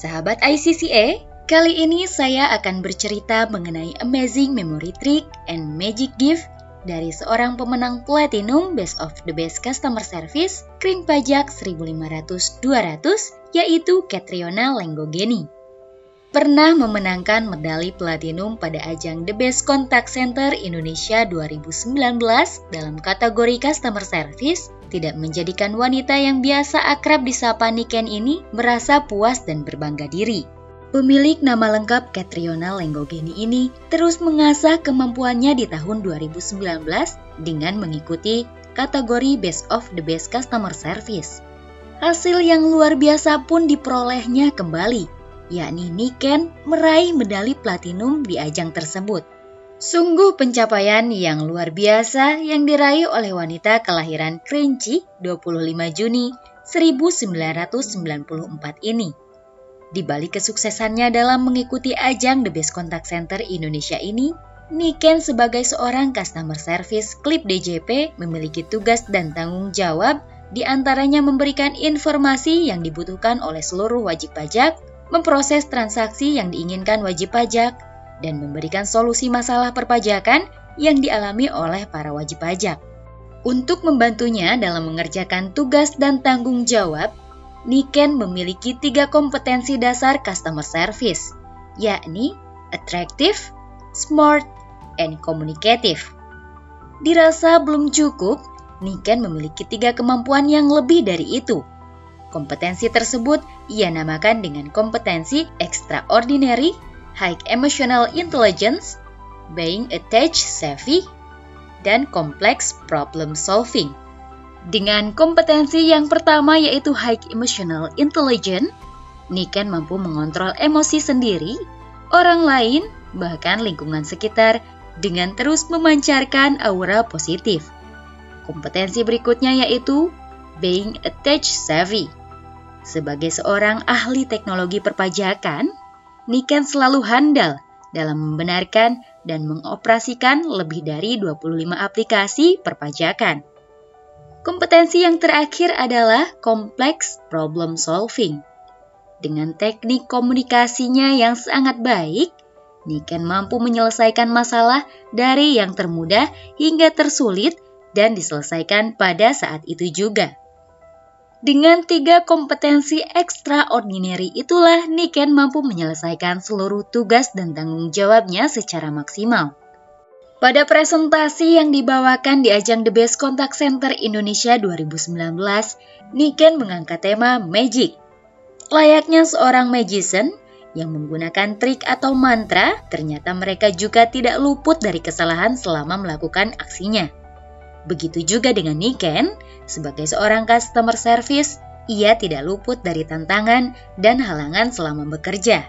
Sahabat ICCA, kali ini saya akan bercerita mengenai amazing memory trick and magic gift dari seorang pemenang Platinum Best of the Best Customer Service Kring Pajak 1500-200 yaitu Catriona Lenggogeni. Pernah memenangkan medali Platinum pada ajang The Best Contact Center Indonesia 2019 dalam kategori Customer Service tidak menjadikan wanita yang biasa akrab disapa Niken ini merasa puas dan berbangga diri. Pemilik nama lengkap Catriona Lenggogeni ini terus mengasah kemampuannya di tahun 2019 dengan mengikuti kategori Best of the Best Customer Service. Hasil yang luar biasa pun diperolehnya kembali, yakni Niken meraih medali platinum di ajang tersebut. Sungguh pencapaian yang luar biasa yang diraih oleh wanita kelahiran Kerinci 25 Juni 1994 ini. Di balik kesuksesannya dalam mengikuti ajang The Best Contact Center Indonesia ini, Niken sebagai seorang customer service klip DJP memiliki tugas dan tanggung jawab di antaranya memberikan informasi yang dibutuhkan oleh seluruh wajib pajak, memproses transaksi yang diinginkan wajib pajak, dan memberikan solusi masalah perpajakan yang dialami oleh para wajib pajak. Untuk membantunya dalam mengerjakan tugas dan tanggung jawab, Niken memiliki tiga kompetensi dasar customer service, yakni attractive, smart, and communicative. Dirasa belum cukup, Niken memiliki tiga kemampuan yang lebih dari itu. Kompetensi tersebut ia namakan dengan kompetensi extraordinary, high emotional intelligence, being attached savvy, dan complex problem solving. Dengan kompetensi yang pertama yaitu High Emotional Intelligence, Niken mampu mengontrol emosi sendiri, orang lain, bahkan lingkungan sekitar dengan terus memancarkan aura positif. Kompetensi berikutnya yaitu Being Attached Savvy. Sebagai seorang ahli teknologi perpajakan, Niken selalu handal dalam membenarkan dan mengoperasikan lebih dari 25 aplikasi perpajakan. Kompetensi yang terakhir adalah complex problem solving. Dengan teknik komunikasinya yang sangat baik, Niken mampu menyelesaikan masalah dari yang termudah hingga tersulit dan diselesaikan pada saat itu juga. Dengan tiga kompetensi extraordinary itulah Niken mampu menyelesaikan seluruh tugas dan tanggung jawabnya secara maksimal. Pada presentasi yang dibawakan di ajang The Best Contact Center Indonesia 2019, Niken mengangkat tema Magic. Layaknya seorang magician yang menggunakan trik atau mantra, ternyata mereka juga tidak luput dari kesalahan selama melakukan aksinya. Begitu juga dengan Niken, sebagai seorang customer service, ia tidak luput dari tantangan dan halangan selama bekerja.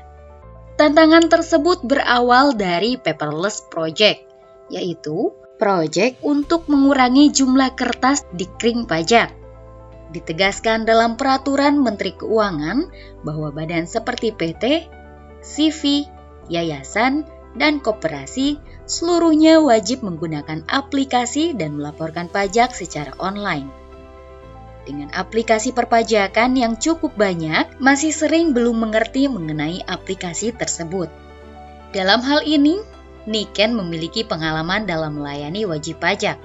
Tantangan tersebut berawal dari paperless project, yaitu proyek untuk mengurangi jumlah kertas di kring pajak. Ditegaskan dalam peraturan Menteri Keuangan bahwa badan seperti PT, CV, yayasan, dan koperasi seluruhnya wajib menggunakan aplikasi dan melaporkan pajak secara online. Dengan aplikasi perpajakan yang cukup banyak, masih sering belum mengerti mengenai aplikasi tersebut. Dalam hal ini, Niken memiliki pengalaman dalam melayani wajib pajak,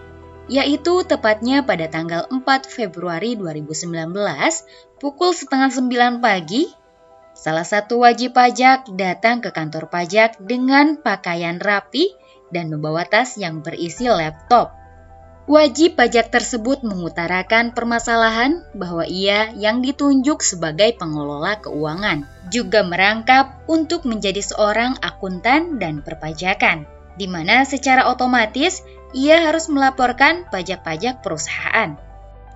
yaitu tepatnya pada tanggal 4 Februari 2019 pukul setengah 9 pagi, salah satu wajib pajak datang ke kantor pajak dengan pakaian rapi dan membawa tas yang berisi laptop. Wajib pajak tersebut mengutarakan permasalahan bahwa ia yang ditunjuk sebagai pengelola keuangan juga merangkap untuk menjadi seorang akuntan dan perpajakan, di mana secara otomatis ia harus melaporkan pajak-pajak perusahaan.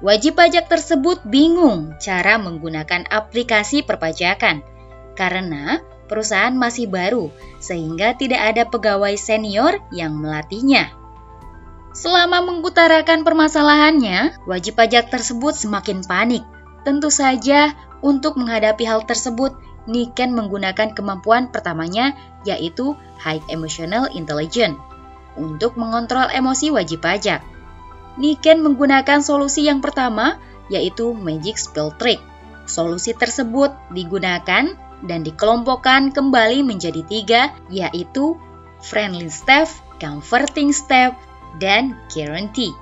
Wajib pajak tersebut bingung cara menggunakan aplikasi perpajakan karena perusahaan masih baru, sehingga tidak ada pegawai senior yang melatihnya. Selama mengutarakan permasalahannya, wajib pajak tersebut semakin panik. Tentu saja, untuk menghadapi hal tersebut, Niken menggunakan kemampuan pertamanya, yaitu High Emotional Intelligence, untuk mengontrol emosi wajib pajak. Niken menggunakan solusi yang pertama, yaitu Magic Spell Trick. Solusi tersebut digunakan dan dikelompokkan kembali menjadi tiga, yaitu friendly step, comforting step, dan guarantee.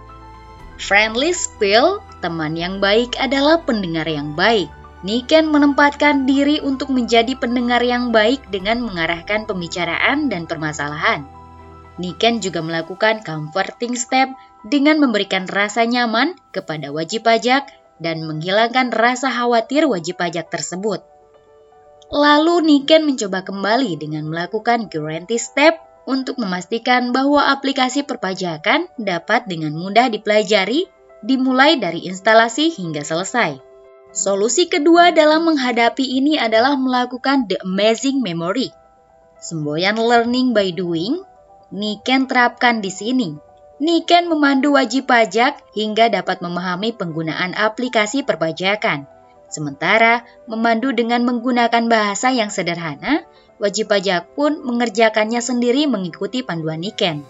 Friendly spill, teman yang baik adalah pendengar yang baik. Niken menempatkan diri untuk menjadi pendengar yang baik dengan mengarahkan pembicaraan dan permasalahan. Niken juga melakukan comforting step dengan memberikan rasa nyaman kepada wajib pajak dan menghilangkan rasa khawatir wajib pajak tersebut. Lalu Niken mencoba kembali dengan melakukan guarantee step untuk memastikan bahwa aplikasi perpajakan dapat dengan mudah dipelajari dimulai dari instalasi hingga selesai. Solusi kedua dalam menghadapi ini adalah melakukan the amazing memory. Semboyan learning by doing Niken terapkan di sini. Niken memandu wajib pajak hingga dapat memahami penggunaan aplikasi perpajakan. Sementara memandu dengan menggunakan bahasa yang sederhana, wajib pajak pun mengerjakannya sendiri mengikuti panduan Niken.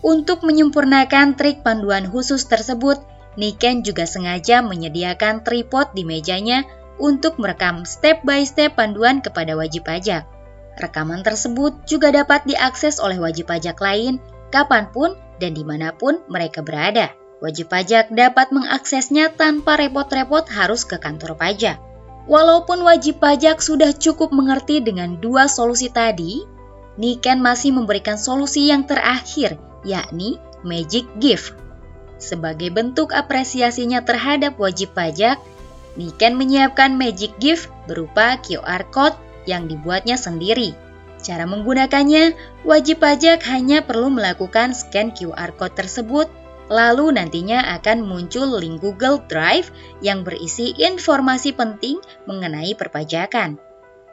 Untuk menyempurnakan trik panduan khusus tersebut, Niken juga sengaja menyediakan tripod di mejanya untuk merekam step by step panduan kepada wajib pajak. Rekaman tersebut juga dapat diakses oleh wajib pajak lain kapan pun dan di mana pun mereka berada. Wajib pajak dapat mengaksesnya tanpa repot-repot harus ke kantor pajak. Walaupun wajib pajak sudah cukup mengerti dengan dua solusi tadi, Niken masih memberikan solusi yang terakhir, yakni Magic Gift. Sebagai bentuk apresiasinya terhadap wajib pajak, Niken menyiapkan Magic Gift berupa QR Code yang dibuatnya sendiri. Cara menggunakannya, wajib pajak hanya perlu melakukan scan QR code tersebut, lalu nantinya akan muncul link Google Drive yang berisi informasi penting mengenai perpajakan.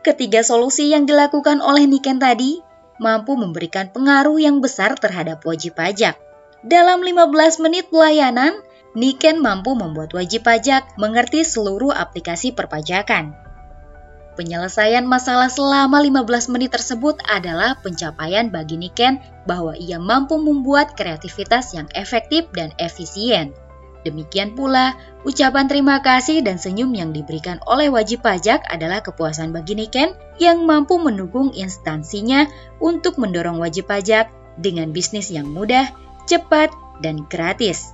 Ketiga solusi yang dilakukan oleh Niken tadi mampu memberikan pengaruh yang besar terhadap wajib pajak. Dalam 15 menit pelayanan, Niken mampu membuat wajib pajak mengerti seluruh aplikasi perpajakan. Penyelesaian masalah selama 15 menit tersebut adalah pencapaian bagi Niken bahwa ia mampu membuat kreativitas yang efektif dan efisien. Demikian pula, ucapan terima kasih dan senyum yang diberikan oleh wajib pajak adalah kepuasan bagi Niken yang mampu mendukung instansinya untuk mendorong wajib pajak dengan bisnis yang mudah, cepat, dan gratis.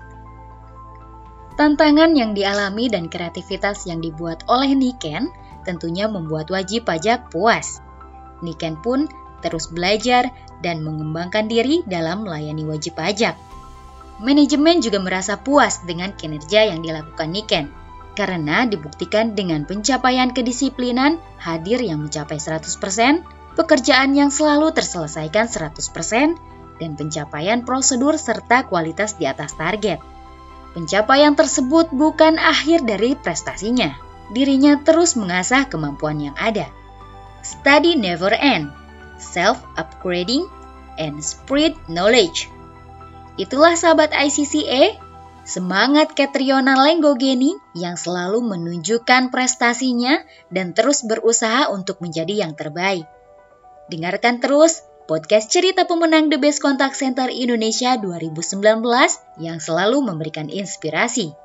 Tantangan yang dialami dan kreativitas yang dibuat oleh Niken tentunya membuat wajib pajak puas. Niken pun terus belajar dan mengembangkan diri dalam melayani wajib pajak. Manajemen juga merasa puas dengan kinerja yang dilakukan Niken karena dibuktikan dengan pencapaian kedisiplinan hadir yang mencapai 100%, pekerjaan yang selalu terselesaikan 100%, dan pencapaian prosedur serta kualitas di atas target. Pencapaian tersebut bukan akhir dari prestasinya, dirinya terus mengasah kemampuan yang ada. Study never end, self-upgrading, and spread knowledge. Itulah sahabat ICCA, semangat Katriona Lenggogeni yang selalu menunjukkan prestasinya dan terus berusaha untuk menjadi yang terbaik. Dengarkan terus podcast cerita pemenang The Best Contact Center Indonesia 2019 yang selalu memberikan inspirasi.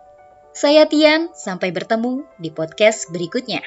Saya Tian, sampai bertemu di podcast berikutnya.